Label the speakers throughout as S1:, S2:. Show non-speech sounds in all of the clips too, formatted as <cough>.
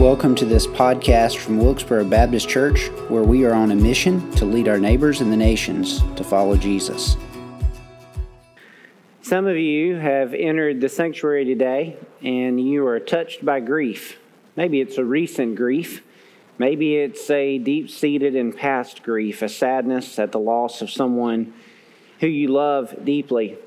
S1: Welcome to this podcast from Wilkesboro Baptist Church, where we are on a mission to lead our neighbors and the nations to follow Jesus.
S2: Some of you have entered the sanctuary today and you are touched by grief. Maybe it's a recent grief. Maybe it's a deep seated and past grief, a sadness at the loss of someone who you love deeply.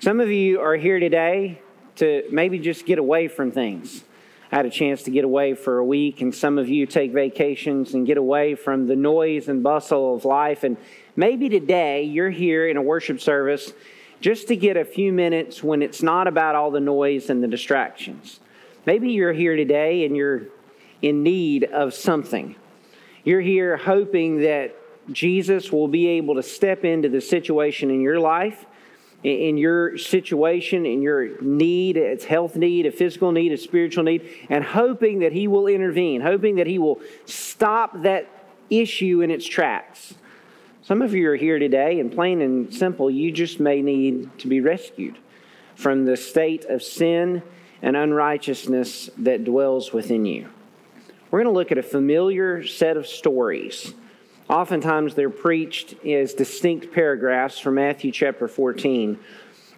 S2: Some of you are here today to maybe just get away from things I had a chance to get away for a week, and some of you take vacations and get away from the noise and bustle of life. And maybe today you're here in a worship service just to get a few minutes when it's not about all the noise and the distractions. Maybe you're here today and you're in need of something. You're here hoping that Jesus will be able to step into the situation in your life in your situation, in your need, it's health need, a physical need, a spiritual need, and hoping that He will intervene, hoping that He will stop that issue in its tracks. Some of you are here today, and plain and simple, you just may need to be rescued from the state of sin and unrighteousness that dwells within you. We're going to look at a familiar set of stories Oftentimes they're preached as distinct paragraphs from Matthew chapter 14.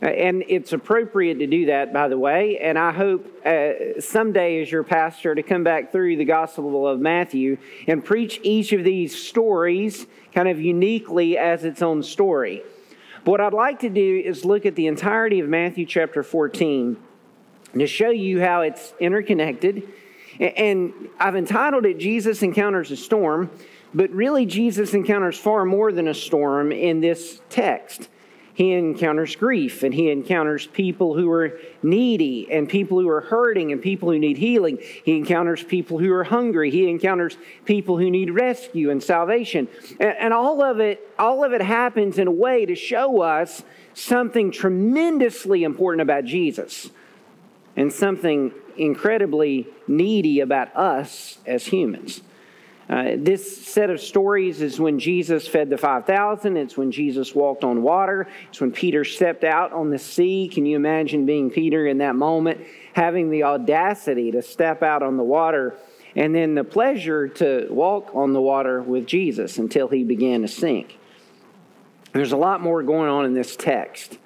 S2: Uh, and it's appropriate to do that, by the way. And I hope uh, someday, as your pastor, to come back through the Gospel of Matthew and preach each of these stories kind of uniquely as its own story. But what I'd like to do is look at the entirety of Matthew chapter 14 to show you how it's interconnected. And I've entitled it Jesus Encounters a Storm but really, Jesus encounters far more than a storm in this text. He encounters grief and he encounters people who are needy and people who are hurting and people who need healing. He encounters people who are hungry. He encounters people who need rescue and salvation. And, all of it, all of it happens in a way to show us something tremendously important about Jesus and something incredibly needy about us as humans. Uh, this set of stories is when Jesus fed the 5,000. It's when Jesus walked on water. It's when Peter stepped out on the sea. Can you imagine being Peter in that moment, having the audacity to step out on the water and then the pleasure to walk on the water with Jesus until he began to sink? There's a lot more going on in this text.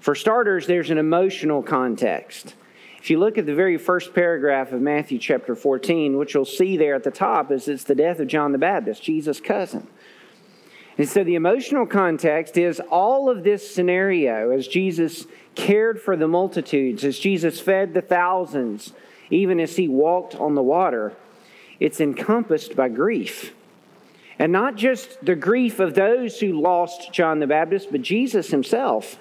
S2: For starters, there's an emotional context. If you look at the very first paragraph of Matthew chapter 14, what you'll see there at the top is it's the death of John the Baptist, Jesus' cousin. And so the emotional context is all of this scenario as Jesus cared for the multitudes, as Jesus fed the thousands, even as he walked on the water, it's encompassed by grief. And not just the grief of those who lost John the Baptist, but Jesus himself.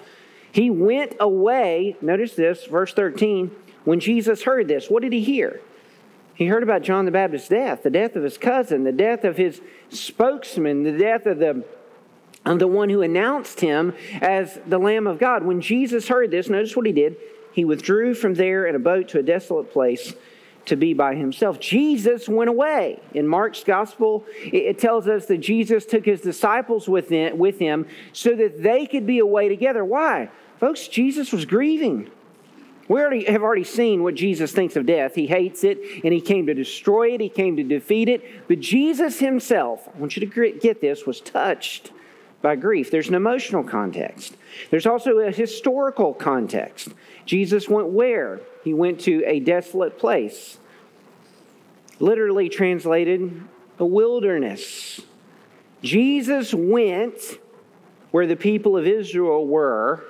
S2: He went away, notice this, verse 13, when Jesus heard this, what did he hear? He heard about John the Baptist's death, the death of his cousin, the death of his spokesman, the death of the, of the one who announced him as the Lamb of God. When Jesus heard this, notice what he did. He withdrew from there in a boat to a desolate place to be by himself. Jesus went away. In Mark's gospel, it tells us that Jesus took his disciples with him so that they could be away together. Why? Folks, Jesus was grieving. We already have already seen what Jesus thinks of death. He hates it and he came to destroy it, he came to defeat it. But Jesus himself, I want you to get this, was touched by grief. There's an emotional context. There's also a historical context. Jesus went where? He went to a desolate place. Literally translated, a wilderness. Jesus went where the people of Israel were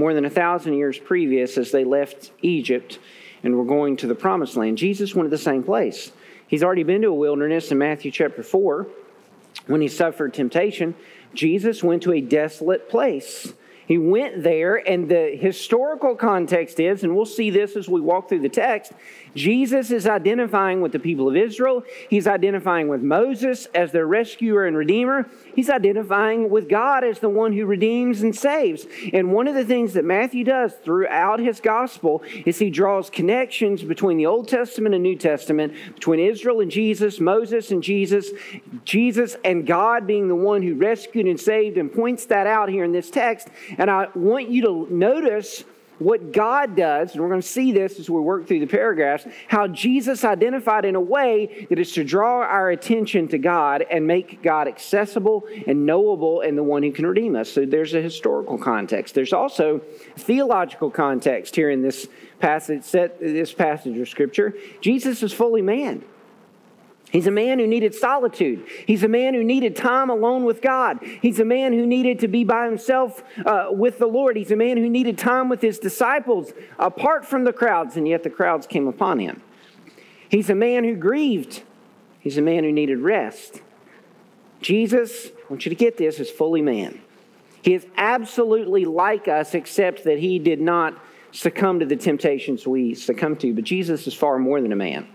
S2: more than a thousand years previous as they left Egypt and were going to the promised land. Jesus went to the same place. He's already been to a wilderness in Matthew chapter 4 when he suffered temptation. Jesus went to a desolate place. He went there, and the historical context is, and we'll see this as we walk through the text, Jesus is identifying with the people of Israel. He's identifying with Moses as their rescuer and redeemer. He's identifying with God as the one who redeems and saves. And one of the things that Matthew does throughout his gospel is he draws connections between the Old Testament and New Testament, between Israel and Jesus, Moses and Jesus, Jesus and God being the one who rescued and saved, and points that out here in this text. And I want you to notice what God does, and we're going to see this as we work through the paragraphs, how Jesus identified in a way that is to draw our attention to God and make God accessible and knowable and the one who can redeem us. So there's a historical context. There's also theological context here in this passage, set this passage of Scripture. Jesus is fully man. He's a man who needed solitude. He's a man who needed time alone with God. He's a man who needed to be by himself uh, with the Lord. He's a man who needed time with his disciples apart from the crowds, and yet the crowds came upon him. He's a man who grieved. He's a man who needed rest. Jesus, I want you to get this, is fully man. He is absolutely like us, except that he did not succumb to the temptations we succumb to. But Jesus is far more than a man.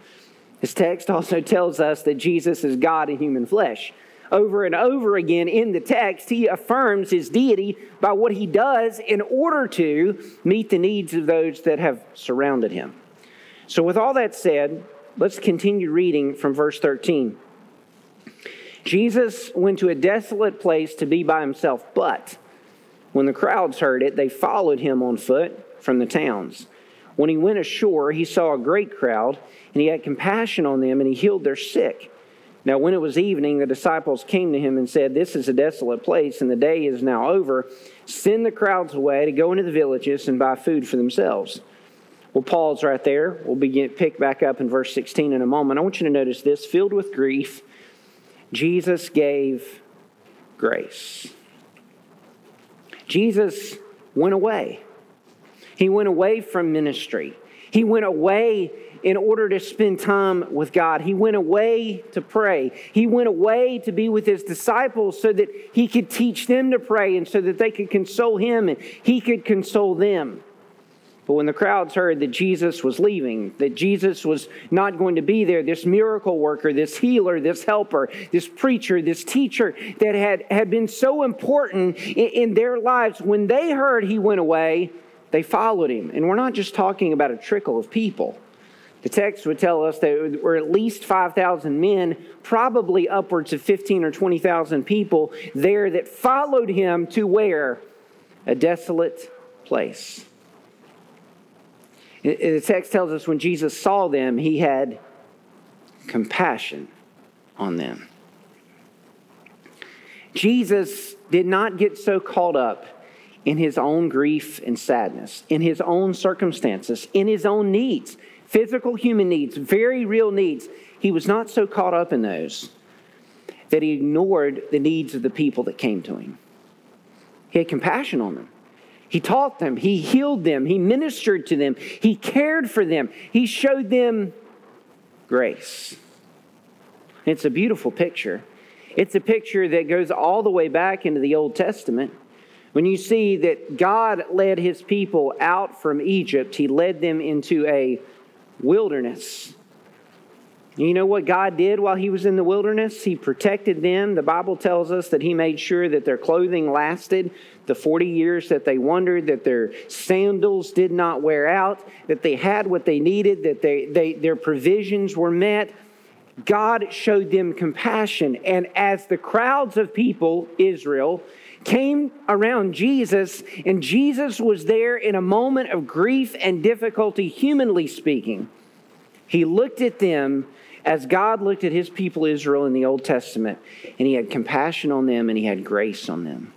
S2: This text also tells us that Jesus is God in human flesh. Over and over again in the text, he affirms his deity by what he does in order to meet the needs of those that have surrounded him. So, with all that said, let's continue reading from verse 13. Jesus went to a desolate place to be by himself, but when the crowds heard it, they followed him on foot from the towns. When he went ashore, he saw a great crowd, and he had compassion on them, and he healed their sick. Now, when it was evening, the disciples came to him and said, This is a desolate place, and the day is now over. Send the crowds away to go into the villages and buy food for themselves. We'll pause right there. We'll begin pick back up in verse 16 in a moment. I want you to notice this filled with grief, Jesus gave grace. Jesus went away. He went away from ministry. He went away in order to spend time with God. He went away to pray. He went away to be with his disciples so that he could teach them to pray and so that they could console him and he could console them. But when the crowds heard that Jesus was leaving, that Jesus was not going to be there, this miracle worker, this healer, this helper, this preacher, this teacher that had, had been so important in, in their lives, when they heard he went away, they followed him. And we're not just talking about a trickle of people. The text would tell us there were at least 5,000 men, probably upwards of 15 or 20,000 people there that followed him to where? A desolate place. The text tells us when Jesus saw them, he had compassion on them. Jesus did not get so caught up in his own grief and sadness, in his own circumstances, in his own needs, physical human needs, very real needs. He was not so caught up in those that he ignored the needs of the people that came to him. He had compassion on them. He taught them, he healed them, he ministered to them, he cared for them, he showed them grace. It's a beautiful picture. It's a picture that goes all the way back into the Old Testament. When you see that God led his people out from Egypt, he led them into a wilderness. You know what God did while he was in the wilderness? He protected them. The Bible tells us that he made sure that their clothing lasted the 40 years that they wandered, that their sandals did not wear out, that they had what they needed, that they, they, their provisions were met. God showed them compassion. And as the crowds of people, Israel, came around Jesus, and Jesus was there in a moment of grief and difficulty, humanly speaking. He looked at them as God looked at his people Israel in the Old Testament, and he had compassion on them and he had grace on them.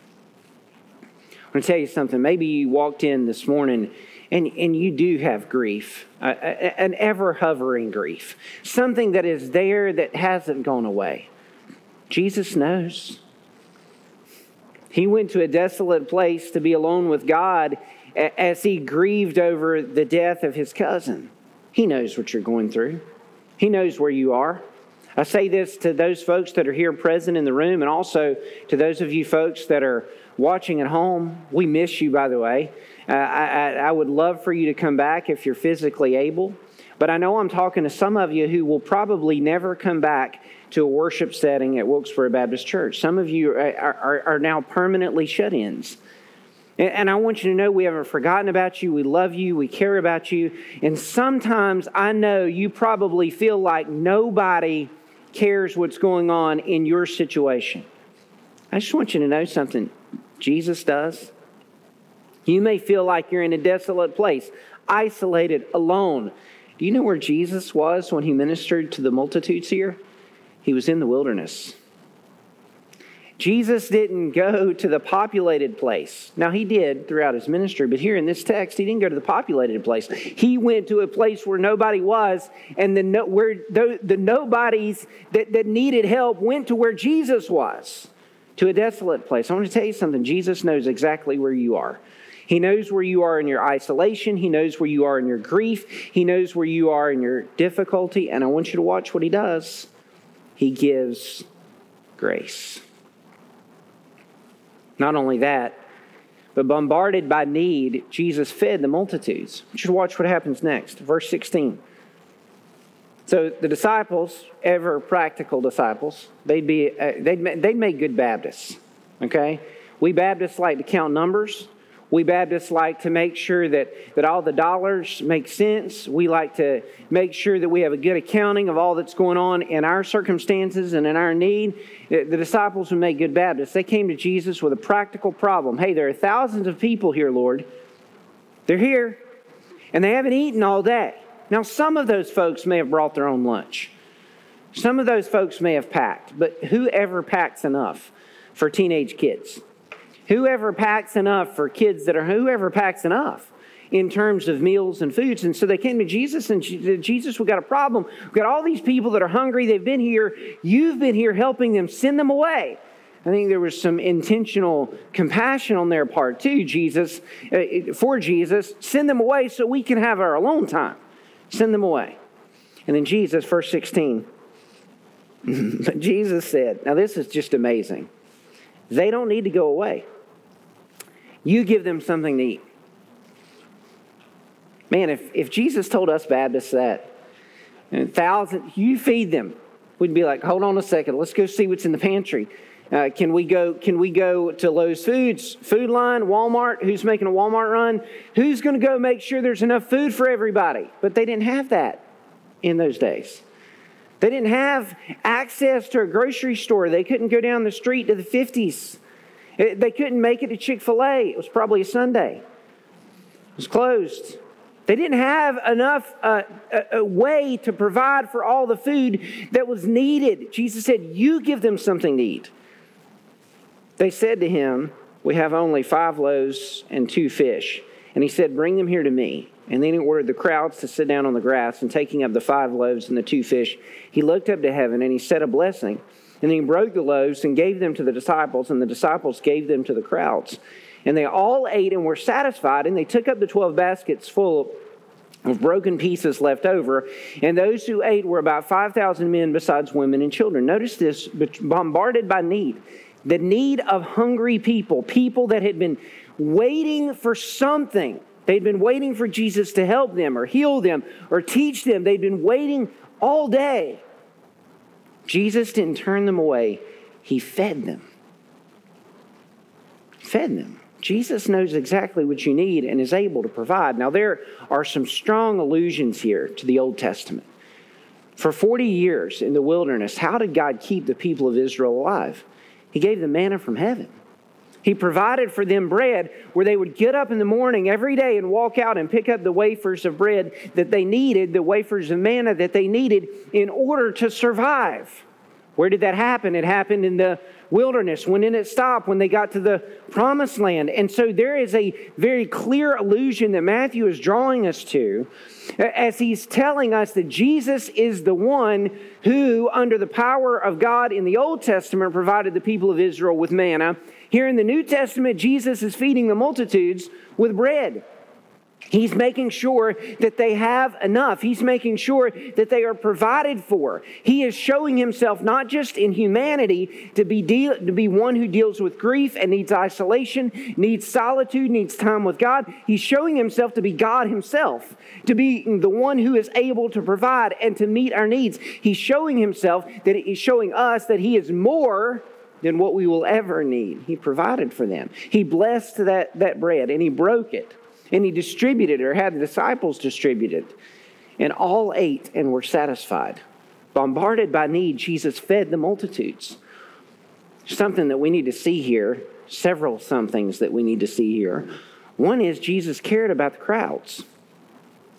S2: I'm going to tell you something. Maybe you walked in this morning and, and you do have grief, uh, an ever hovering grief, something that is there that hasn't gone away. Jesus knows. He went to a desolate place to be alone with God as he grieved over the death of his cousin. He knows what you're going through, He knows where you are. I say this to those folks that are here present in the room and also to those of you folks that are watching at home. We miss you, by the way. Uh, I, I would love for you to come back if you're physically able. But I know I'm talking to some of you who will probably never come back to a worship setting at Wilkesboro Baptist Church. Some of you are, are, are now permanently shut ins. And I want you to know we haven't forgotten about you. We love you. We care about you. And sometimes I know you probably feel like nobody cares what's going on in your situation. I just want you to know something Jesus does. You may feel like you're in a desolate place, isolated, alone. Do you know where Jesus was when he ministered to the multitudes here? He was in the wilderness. Jesus didn't go to the populated place. Now, he did throughout his ministry, but here in this text, he didn't go to the populated place. He went to a place where nobody was, and the, no, where the, the nobodies that, that needed help went to where Jesus was, to a desolate place. I want to tell you something Jesus knows exactly where you are. He knows where you are in your isolation. He knows where you are in your grief. He knows where you are in your difficulty. And I want you to watch what he does. He gives grace. Not only that, but bombarded by need, Jesus fed the multitudes. You should watch what happens next. Verse 16. So the disciples, ever practical disciples, they'd be uh, they'd they'd make good Baptists. Okay, we Baptists like to count numbers. We Baptists like to make sure that, that all the dollars make sense. We like to make sure that we have a good accounting of all that's going on in our circumstances and in our need. The disciples would make good Baptists. They came to Jesus with a practical problem. Hey, there are thousands of people here, Lord. They're here, and they haven't eaten all day. Now, some of those folks may have brought their own lunch. Some of those folks may have packed, but whoever packs enough for teenage kids? Whoever packs enough for kids that are, whoever packs enough in terms of meals and foods. And so they came to Jesus, and Jesus, we got a problem. We've got all these people that are hungry. They've been here. You've been here helping them. Send them away. I think there was some intentional compassion on their part too, Jesus, uh, for Jesus. Send them away so we can have our alone time. Send them away. And then Jesus, verse 16. but <laughs> Jesus said, now this is just amazing. They don't need to go away. You give them something to eat. Man, if, if Jesus told us Baptists that, and thousand, you feed them, we'd be like, hold on a second, let's go see what's in the pantry. Uh, can we go? Can we go to Lowe's Foods, Food Lion, Walmart? Who's making a Walmart run? Who's going to go make sure there's enough food for everybody? But they didn't have that in those days. They didn't have access to a grocery store. They couldn't go down the street to the 50s they couldn't make it to Chick fil A. It was probably a Sunday, it was closed. They didn't have enough uh, a, a way to provide for all the food that was needed. Jesus said, You give them something to eat. They said to him, We have only five loaves and two fish. And he said, Bring them here to me. And then he ordered the crowds to sit down on the grass, and taking up the five loaves and the two fish, he looked up to heaven and he said a blessing. And he broke the loaves and gave them to the disciples, and the disciples gave them to the crowds. And they all ate and were satisfied, and they took up the 12 baskets full of broken pieces left over. And those who ate were about 5,000 men, besides women and children. Notice this bombarded by need. The need of hungry people, people that had been waiting for something. They'd been waiting for Jesus to help them or heal them or teach them. They'd been waiting all day. Jesus didn't turn them away, He fed them. Fed them. Jesus knows exactly what you need and is able to provide. Now, there are some strong allusions here to the Old Testament. For 40 years in the wilderness, how did God keep the people of Israel alive? He gave them manna from heaven. He provided for them bread where they would get up in the morning every day and walk out and pick up the wafers of bread that they needed, the wafers of manna that they needed in order to survive. Where did that happen? It happened in the wilderness. When did it stop? When they got to the promised land. And so there is a very clear allusion that Matthew is drawing us to as he's telling us that Jesus is the one who, under the power of God in the Old Testament, provided the people of Israel with manna. Here in the New Testament, Jesus is feeding the multitudes with bread. He's making sure that they have enough. He's making sure that they are provided for. He is showing himself not just in humanity to be, deal, to be one who deals with grief and needs isolation, needs solitude, needs time with God. He's showing himself to be God himself, to be the one who is able to provide and to meet our needs. He's showing himself that he's showing us that he is more than what we will ever need. He provided for them. He blessed that, that bread and he broke it and he distributed it or had the disciples distribute it. And all ate and were satisfied. Bombarded by need, Jesus fed the multitudes. Something that we need to see here, several somethings that we need to see here. One is Jesus cared about the crowds.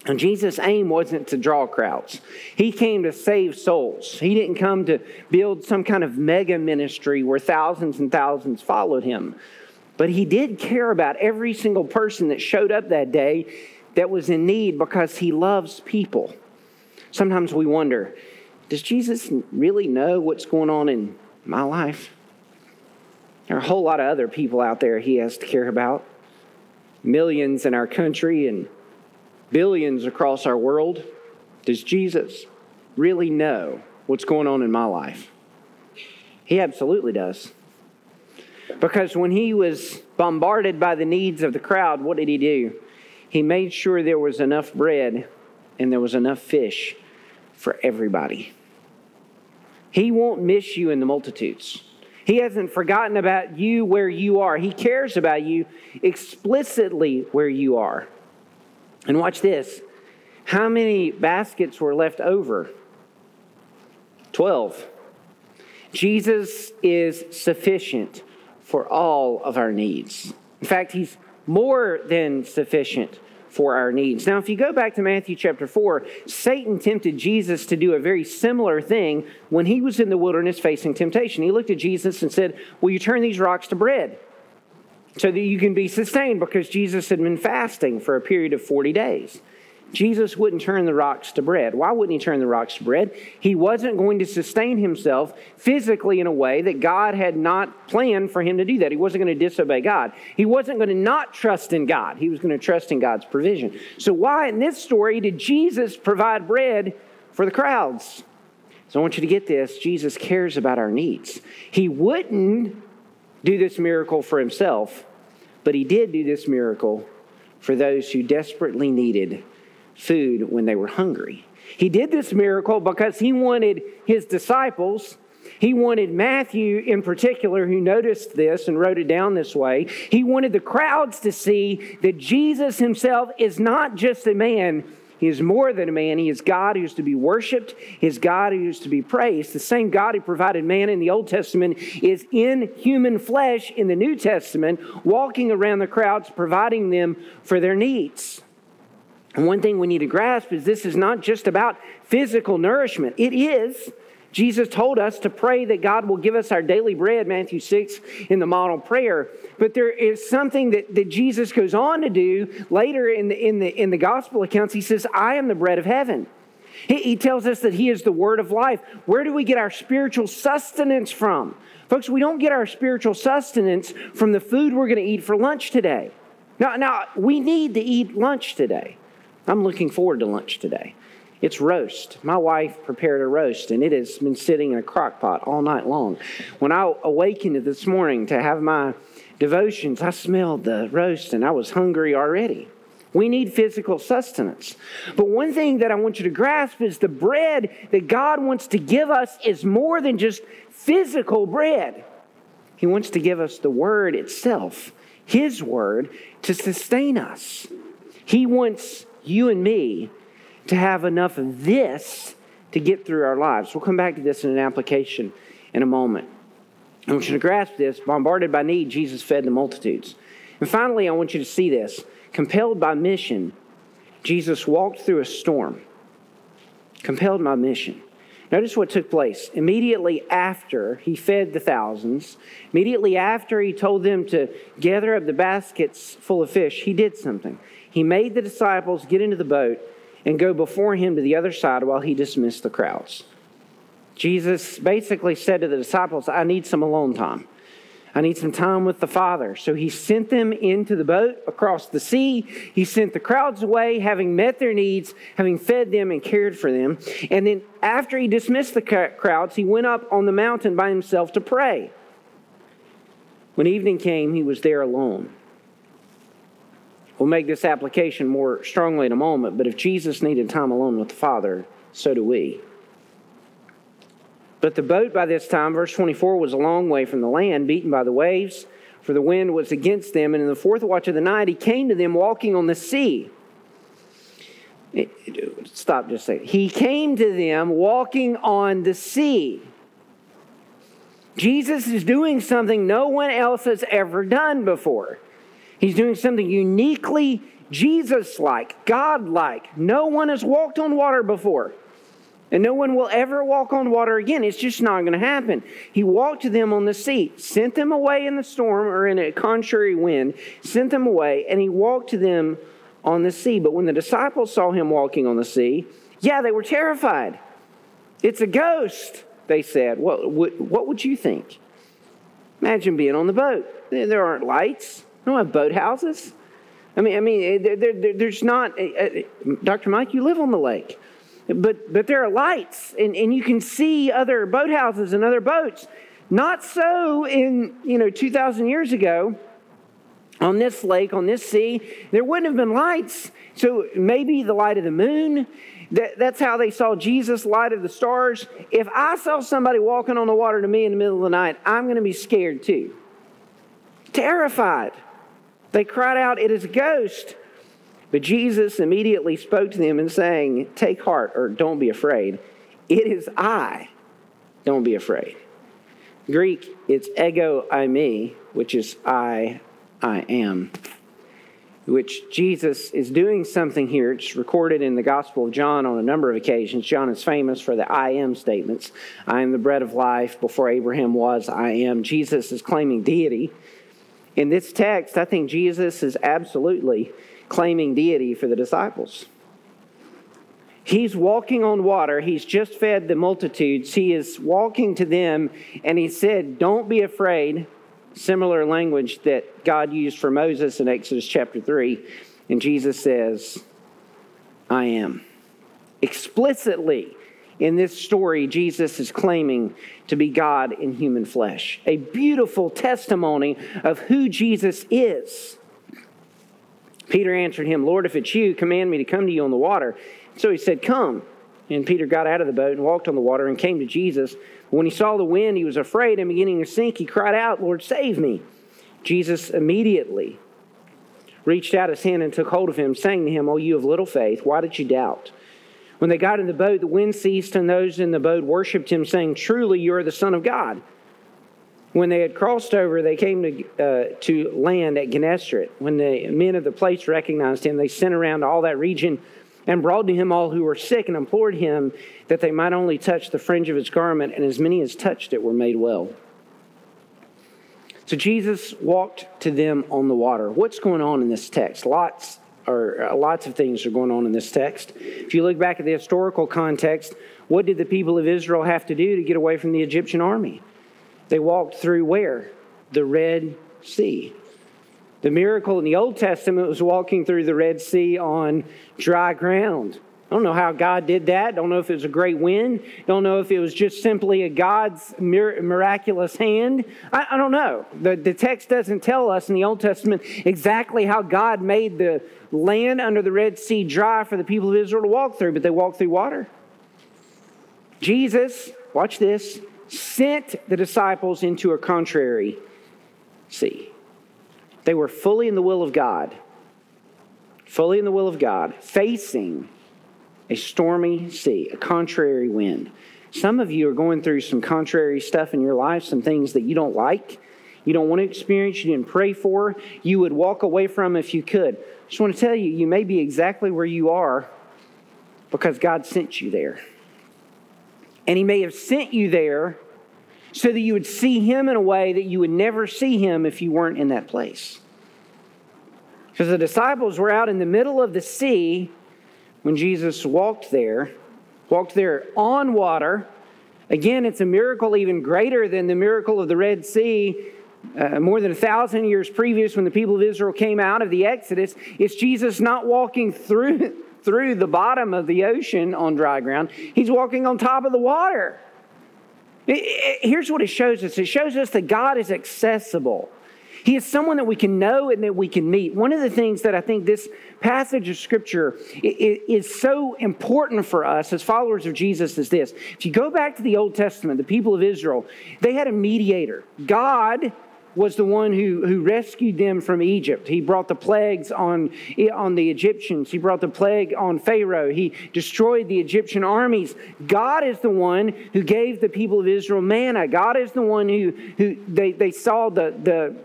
S2: And Jesus' aim wasn't to draw crowds. He came to save souls. He didn't come to build some kind of mega ministry where thousands and thousands followed him. But he did care about every single person that showed up that day that was in need because he loves people. Sometimes we wonder does Jesus really know what's going on in my life? There are a whole lot of other people out there he has to care about. Millions in our country and billions across our world. Does Jesus really know what's going on in my life? He absolutely does. Because when he was bombarded by the needs of the crowd, what did he do? He made sure there was enough bread and there was enough fish for everybody. He won't miss you in the multitudes. He hasn't forgotten about you where you are. He cares about you explicitly where you are. And watch this. How many baskets were left over? Twelve. Jesus is sufficient for all of our needs. In fact, He's more than sufficient for our needs. Now, if you go back to Matthew chapter 4, Satan tempted Jesus to do a very similar thing when he was in the wilderness facing temptation. He looked at Jesus and said, Will you turn these rocks to bread? So that you can be sustained because Jesus had been fasting for a period of 40 days. Jesus wouldn't turn the rocks to bread. Why wouldn't he turn the rocks to bread? He wasn't going to sustain himself physically in a way that God had not planned for him to do that. He wasn't going to disobey God. He wasn't going to not trust in God. He was going to trust in God's provision. So, why in this story did Jesus provide bread for the crowds? So, I want you to get this Jesus cares about our needs. He wouldn't do this miracle for himself, but he did do this miracle for those who desperately needed food when they were hungry. He did this miracle because he wanted his disciples, he wanted Matthew in particular, who noticed this and wrote it down this way. He wanted the crowds to see that Jesus himself is not just a man, he is more than a man. He is God who is to be worshiped. He is God who is to be praised. The same God who provided man in the Old Testament is in human flesh in the New Testament, walking around the crowds, providing them for their needs. And one thing we need to grasp is this is not just about physical nourishment. It is. Jesus told us to pray that God will give us our daily bread, Matthew 6, in the model prayer. But there is something that, that Jesus goes on to do later in the, in, the, in the gospel accounts. He says, I am the bread of heaven. He, he tells us that He is the word of life. Where do we get our spiritual sustenance from? Folks, we don't get our spiritual sustenance from the food we're going to eat for lunch today. Now, now, we need to eat lunch today. I'm looking forward to lunch today. It's roast. My wife prepared a roast, and it has been sitting in a crock pot all night long. When I awakened this morning to have my devotions, I smelled the roast and I was hungry already. We need physical sustenance. But one thing that I want you to grasp is the bread that God wants to give us is more than just physical bread. He wants to give us the word itself, His word, to sustain us. He wants you and me, to have enough of this to get through our lives. We'll come back to this in an application in a moment. I want you to grasp this. Bombarded by need, Jesus fed the multitudes. And finally, I want you to see this. Compelled by mission, Jesus walked through a storm. Compelled by mission. Notice what took place. Immediately after he fed the thousands, immediately after he told them to gather up the baskets full of fish, he did something he made the disciples get into the boat and go before him to the other side while he dismissed the crowds. Jesus basically said to the disciples, I need some alone time. I need some time with the Father. So he sent them into the boat across the sea. He sent the crowds away, having met their needs, having fed them and cared for them. And then after he dismissed the crowds, he went up on the mountain by himself to pray. When evening came, he was there alone. We'll make this application more strongly in a moment, but if Jesus needed time alone with the Father, so do we. But the boat by this time, verse 24, was a long way from the land, beaten by the waves, for the wind was against them. And in the fourth watch of the night, he came to them walking on the sea. stop just a second. He came to them walking on the sea. Jesus is doing something no one else has ever done before. He's doing something uniquely Jesus like, God like. No one has walked on water before. And no one will ever walk on water again. It's just not going to happen. He walked to them on the sea, sent them away in the storm or in a contrary wind, sent them away, and he walked to them on the sea. But when the disciples saw him walking on the sea, yeah, they were terrified. It's a ghost, they said. What, what, what would you think? Imagine being on the boat. There aren't lights, don't have boathouses. I mean, I mean, eh, there, there's not. Eh, eh, Dr. Mike, you live on the lake but, but there are lights and, and you can see other boathouses and other boats. Not so in, you know, 2,000 years ago on this lake, on this sea, there wouldn't have been lights. So maybe the light of the moon, that, that's how they saw Jesus, light of the stars. If I saw somebody walking on the water to me in the middle of the night, I'm going to be scared too. Terrified. They cried out, It is a ghost. But Jesus immediately spoke to them and saying, Take heart, or don't be afraid. It is I. Don't be afraid. Greek, it's ego eimi, which is I, I am. Which Jesus is doing something here. It's recorded in the Gospel of John on a number of occasions. John is famous for the I am statements. I am the bread of life. Before Abraham was, I am. Jesus is claiming deity. In this text, I think Jesus is absolutely claiming deity for the disciples. He's walking on water. He's just fed the multitudes. He is walking to them, and he said, Don't be afraid. Similar language that God used for Moses in Exodus chapter 3. And Jesus says, I am. Explicitly, in this story, Jesus is claiming to be God in human flesh. A beautiful testimony of who Jesus is. Peter answered him, Lord, if it's you, command me to come to you on the water. So he said, Come. And Peter got out of the boat and walked on the water and came to Jesus. When he saw the wind, he was afraid and beginning to sink, he cried out, Lord, save me. Jesus immediately reached out his hand and took hold of him, saying to him, Oh, you of little faith, why did you doubt? When they got in the boat, the wind ceased, and those in the boat worshipped him, saying, Truly, you are the Son of God. When they had crossed over, they came to, uh, to land at Gennesaret. When the men of the place recognized him, they sent around all that region and brought to him all who were sick and implored him that they might only touch the fringe of his garment, and as many as touched it were made well. So Jesus walked to them on the water. What's going on in this text? Lots or uh, lots of things are going on in this text. If you look back at the historical context, what did the people of Israel have to do to get away from the Egyptian army? They walked through where? The Red Sea. The miracle in the Old Testament was walking through the Red Sea on dry ground. I don't know how God did that. Don't know if it was a great wind. Don't know if it was just simply a God's miraculous hand. I, I, don't know. The, the text doesn't tell us in the Old Testament exactly how God made the land under the Red Sea dry for the people of Israel to walk through, but they walked through water. Jesus, watch this, sent the disciples into a contrary sea. They were fully in the will of God, fully in the will of God, facing a stormy sea, a contrary wind. Some of you are going through some contrary stuff in your life, some things that you don't like, you don't want to experience, you didn't pray for, you would walk away from if you could. I just want to tell you, you may be exactly where you are because God sent you there. And He may have sent you there so that you would see Him in a way that you would never see Him if you weren't in that place. Because the disciples were out in the middle of the sea when Jesus walked there, walked there on water. Again, it's a miracle even greater than the miracle of the Red Sea. Uh, more than a thousand years previous, when the people of Israel came out of the Exodus, it's Jesus not walking through <laughs> through the bottom of the ocean on dry ground, he's walking on top of the water. It, it, here's what it shows us it shows us that God is accessible. He is someone that we can know and that we can meet. One of the things that I think this passage of Scripture is so important for us as followers of Jesus is this. If you go back to the Old Testament, the people of Israel, they had a mediator. God was the one who, who rescued them from Egypt. He brought the plagues on, on the Egyptians. He brought the plague on Pharaoh. He destroyed the Egyptian armies. God is the one who gave the people of Israel manna. God is the one who, who they, they saw the, the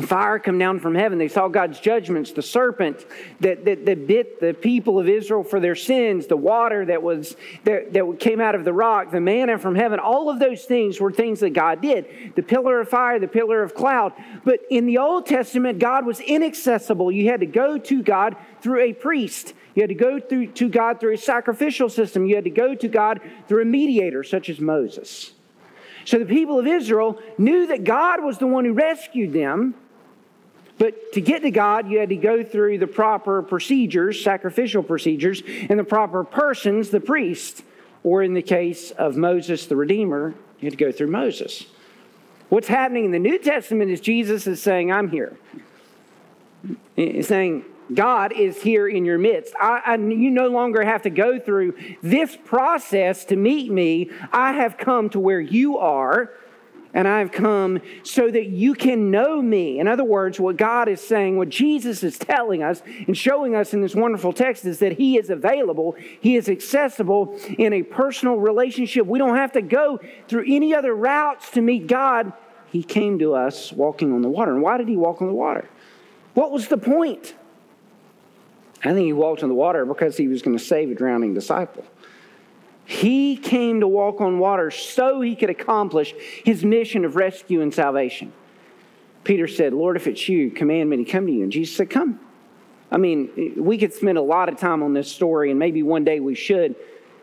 S2: fire come down from heaven. They saw God's judgments, the serpent that, that, that bit the people of Israel for their sins, the water that was that, that came out of the rock, the manna from heaven. All of those things were things that God did. The pillar of fire, the pillar of cloud. But in the Old Testament, God was inaccessible. You had to go to God through a priest. You had to go through to God through a sacrificial system. You had to go to God through a mediator, such as Moses. So the people of Israel knew that God was the one who rescued them, but to get to God, you had to go through the proper procedures, sacrificial procedures, and the proper persons, the priest. Or in the case of Moses, the Redeemer, you had to go through Moses. What's happening in the New Testament is Jesus is saying, I'm here. He's saying, God is here in your midst. I, I, you no longer have to go through this process to meet me. I have come to where you are and I've come so that you can know me. In other words, what God is saying, what Jesus is telling us and showing us in this wonderful text is that He is available, He is accessible in a personal relationship. We don't have to go through any other routes to meet God. He came to us walking on the water. And why did He walk on the water? What was the point? I think He walked on the water because He was going to save a drowning disciple. He came to walk on water so he could accomplish his mission of rescue and salvation. Peter said, Lord, if it's you, command me to come to you. And Jesus said, Come. I mean, we could spend a lot of time on this story, and maybe one day we should.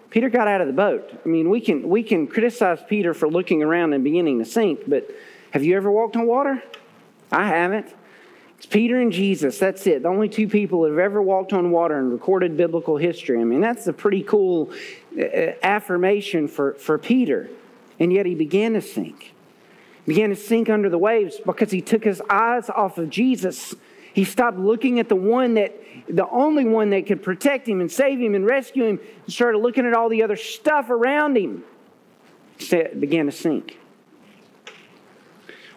S2: Peter got out of the boat. I mean, we can, we can criticize Peter for looking around and beginning to sink, but have you ever walked on water? I haven't. It's Peter and Jesus. That's it. The only two people that have ever walked on water in recorded biblical history. I mean, that's a pretty cool uh, affirmation for, for Peter. And yet he began to sink. He began to sink under the waves because he took his eyes off of Jesus. He stopped looking at the one that, the only one that could protect him and save him and rescue him, and started looking at all the other stuff around him. He began to sink.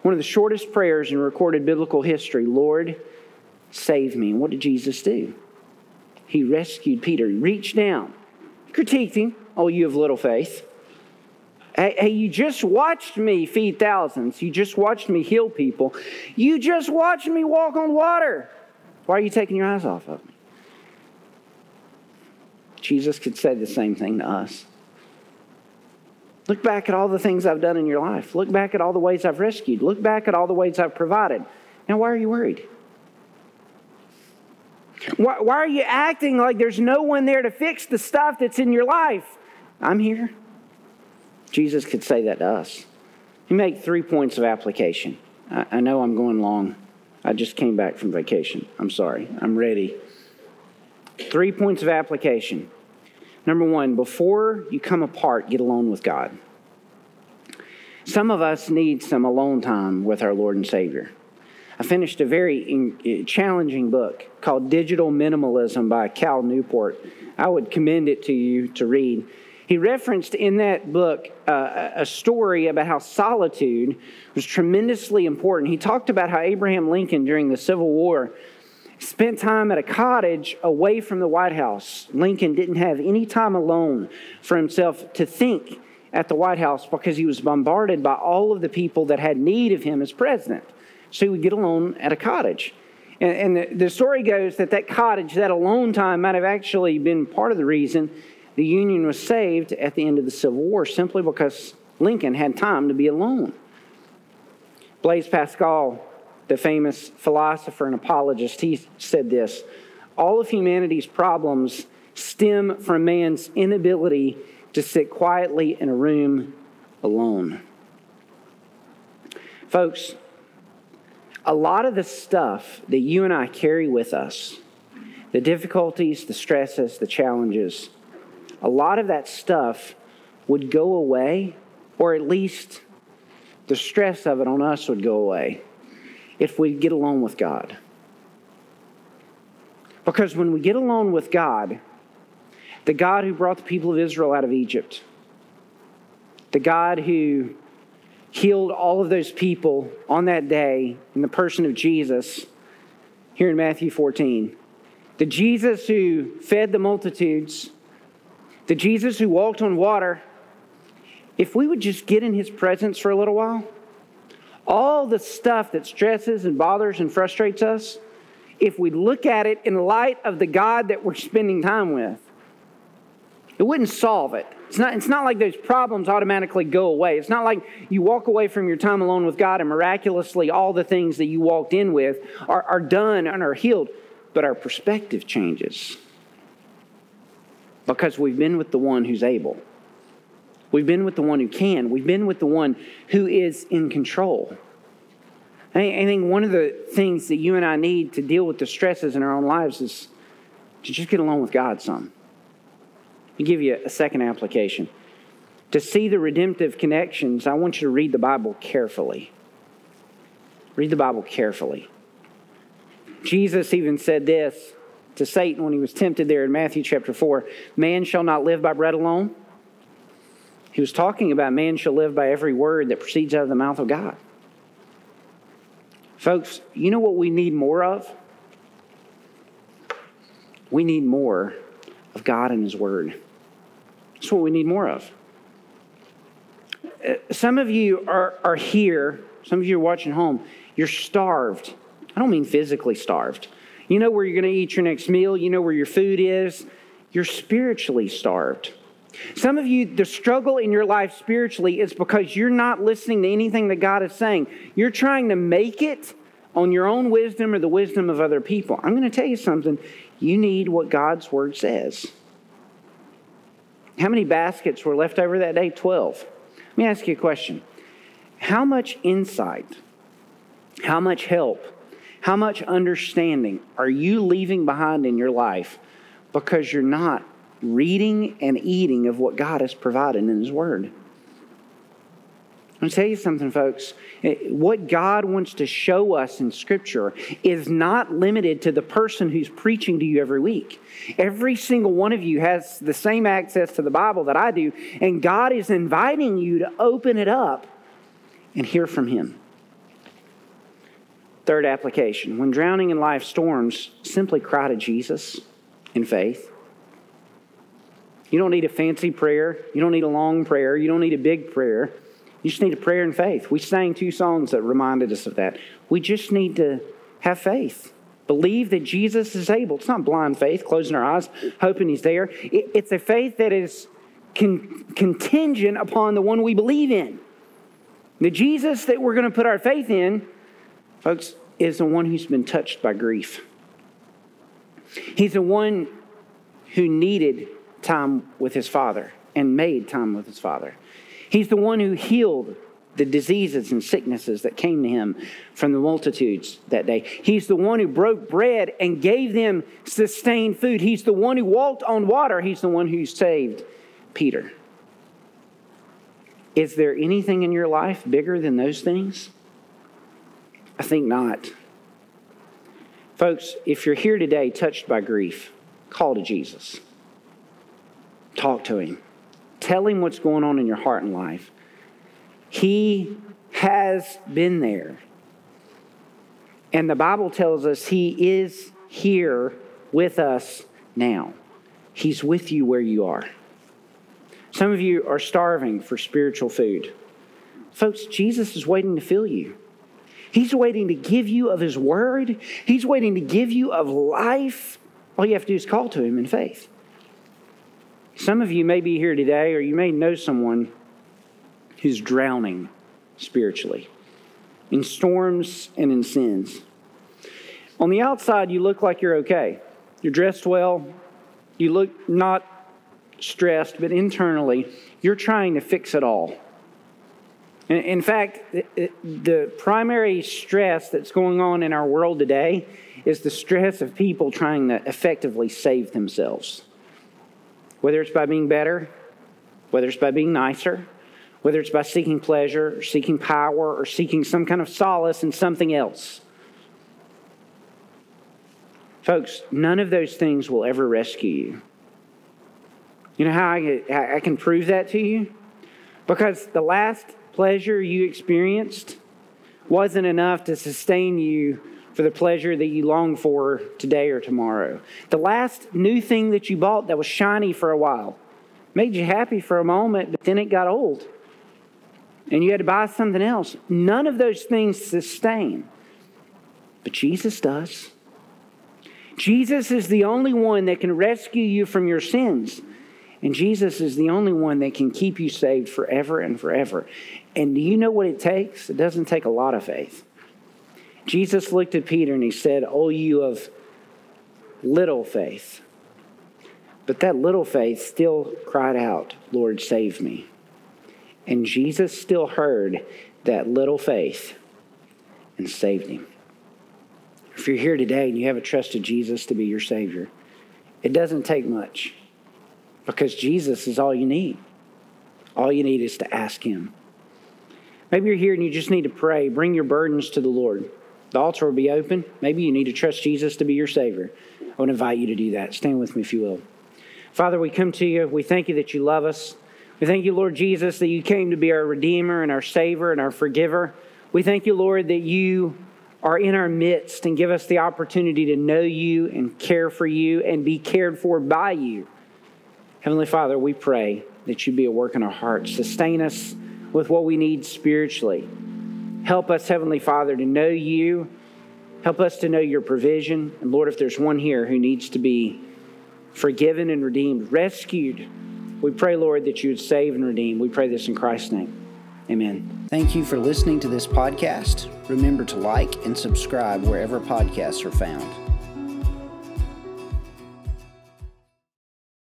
S2: One of the shortest prayers in recorded biblical history Lord, save me. And what did Jesus do? He rescued Peter. He reached down, critiqued him. Oh, you have little faith. Hey, hey, you just watched me feed thousands. You just watched me heal people. You just watched me walk on water. Why are you taking your eyes off of me? Jesus could say the same thing to us. Look back at all the things I've done in your life. Look back at all the ways I've rescued. Look back at all the ways I've provided. Now, why are you worried? Why, why are you acting like there's no one there to fix the stuff that's in your life? I'm here. Jesus could say that to us. He made three points of application. I, I know I'm going long. I just came back from vacation. I'm sorry. I'm ready. Three points of application. Number one, before you come apart, get alone with God. Some of us need some alone time with our Lord and Savior. I finished a very eh, challenging book called Digital Minimalism by Cal Newport. I would commend it to you to read. He referenced in that book uh, a story about how solitude was tremendously important. He talked about how Abraham Lincoln, during the Civil War, spent time at a cottage away from the White House. Lincoln didn't have any time alone for himself to think at the White House because he was bombarded by all of the people that had need of him as president. So he would get alone at a cottage. And, and the, the story goes that that cottage, that alone time, might have actually been part of the reason the Union was saved at the end of the Civil War, simply because Lincoln had time to be alone. Blaise Pascal the famous philosopher and apologist, he said this All of humanity's problems stem from man's inability to sit quietly in a room alone. Folks, a lot of the stuff that you and I carry with us, the difficulties, the stresses, the challenges, a lot of that stuff would go away, or at least the stress of it on us would go away if we get alone with God. Because when we get alone with God, the God who brought the people of Israel out of Egypt, the God who healed all of those people on that day in the person of Jesus, here in Matthew 14, the Jesus who fed the multitudes, the Jesus who walked on water, if we would just get in his presence for a little while, all the stuff that stresses and bothers and frustrates us, if we look at it in light of the God that we're spending time with, it wouldn't solve it. It's not, it's not like those problems automatically go away. It's not like you walk away from your time alone with God and miraculously all the things that you walked in with are, are done and are healed. But our perspective changes because we've been with the one who's able. We've been with the one who can. We've been with the one who is in control. I think one of the things that you and I need to deal with the stresses in our own lives is to just get along with God some. Me give you a second application. To see the redemptive connections, I want you to read the Bible carefully. Read the Bible carefully. Jesus even said this to Satan when he was tempted there in Matthew chapter 4 Man shall not live by bread alone. He was talking about man shall live by every word that proceeds out of the mouth of God. Folks, you know what we need more of? We need more of God and His Word. That's what we need more of. Uh, some of you are, are here, some of you are watching home, you're starved. I don't mean physically starved. You know where you're going to eat your next meal, you know where your food is. You're spiritually starved. Some of you, the struggle in your life spiritually is because you're not listening to anything that God is saying. You're trying to make it on your own wisdom or the wisdom of other people. I'm going to tell you something. You need what God's word says. How many baskets were left over that day? 12. Let me ask you a question. How much insight, how much help, how much understanding are you leaving behind in your life because you're not reading and eating of what God has provided in His Word. I'm tell you something, folks. Eh, what God wants to show us in Scripture is not limited to the person who's preaching to you every week. Every single one of you has the same access to the Bible that I do, and God is inviting you to open it up and hear from Him. Third application when drowning in life storms, simply cry to Jesus in faith. You don't need a fancy prayer. You don't need a long prayer. You don't need a big prayer. You just need a prayer and faith. We sang two songs that reminded us of that. We just need to have faith. Believe that Jesus is able. It's not blind faith, closing our eyes, hoping He's there. It's a faith that is con- contingent upon the one we believe in. The Jesus that we're going to put our faith in, folks, is the one who's been touched by grief. He's the one who needed time with his father and made time with his father. He's the one who healed the diseases and sicknesses that came to him from the multitudes that day. He's the one who broke bread and gave them sustained food. He's the one who walked on water. He's the one who saved Peter. Is there anything in your life bigger than those things? I think not. Folks, if you're here today touched by grief, call to Jesus. Talk to him. Tell him what's going on in your heart and life. He has been there. And the Bible tells us he is here with us now. He's with you where you are. Some of you are starving for spiritual food. Folks, Jesus is waiting to fill you. He's waiting to give you of His Word. He's waiting to give you of life. All you have to do is call to Him in faith. Some of you may be here today, or you may know someone who's drowning spiritually in storms and in sins. On the outside, you look like you're okay. You're dressed well. You look not stressed, but internally, you're trying to fix it all. In fact, the primary stress that's going on in our world today is the stress of people trying to effectively save themselves whether it's by being better, whether it's by being nicer, whether it's by seeking pleasure, or seeking power, or seeking some kind of solace in something else. Folks, none of those things will ever rescue you. You know how I, I can prove that to you? Because the last pleasure you experienced wasn't enough to sustain you for the pleasure that you long for today or tomorrow. The last new thing that you bought that was shiny for a while made you happy for a moment, but then it got old. and you had to buy something else. None of those things sustain. But Jesus does. Jesus is the only one that can rescue you from your sins. And Jesus is the only one that can keep you saved forever and forever. And do you know what it takes? It doesn't take a lot of faith. Jesus looked at Peter and he said, Oh, you of little faith. But that little faith still cried out, Lord, save me. And Jesus still heard that little faith and saved him. If you're here today and you haven't trusted Jesus to be your Savior, it doesn't take much because Jesus is all you need. All you need is to ask Him. Maybe you're here and you just need to pray. Bring your burdens to the Lord. The altar will be open. Maybe you need to trust Jesus to be your Savior. I would invite you to do that. Stand with me if you will. Father, we come to you. We thank you that you love us. We thank you, Lord Jesus, that you came to be our Redeemer and our Savior and our Forgiver. We thank you, Lord, that you are in our midst and give us the opportunity to know you and care for you and be cared for by you. Heavenly Father, we pray that you be at work in our hearts. Sustain us with what we need spiritually. Help us, Heavenly Father, to know you. Help us to know your provision. And Lord, if there's one here who needs to be forgiven and redeemed, rescued, we pray, Lord, that you would save and redeem. We pray this in Christ's name. Amen.
S1: Thank you for listening to this podcast. Remember to like and subscribe wherever podcasts are found.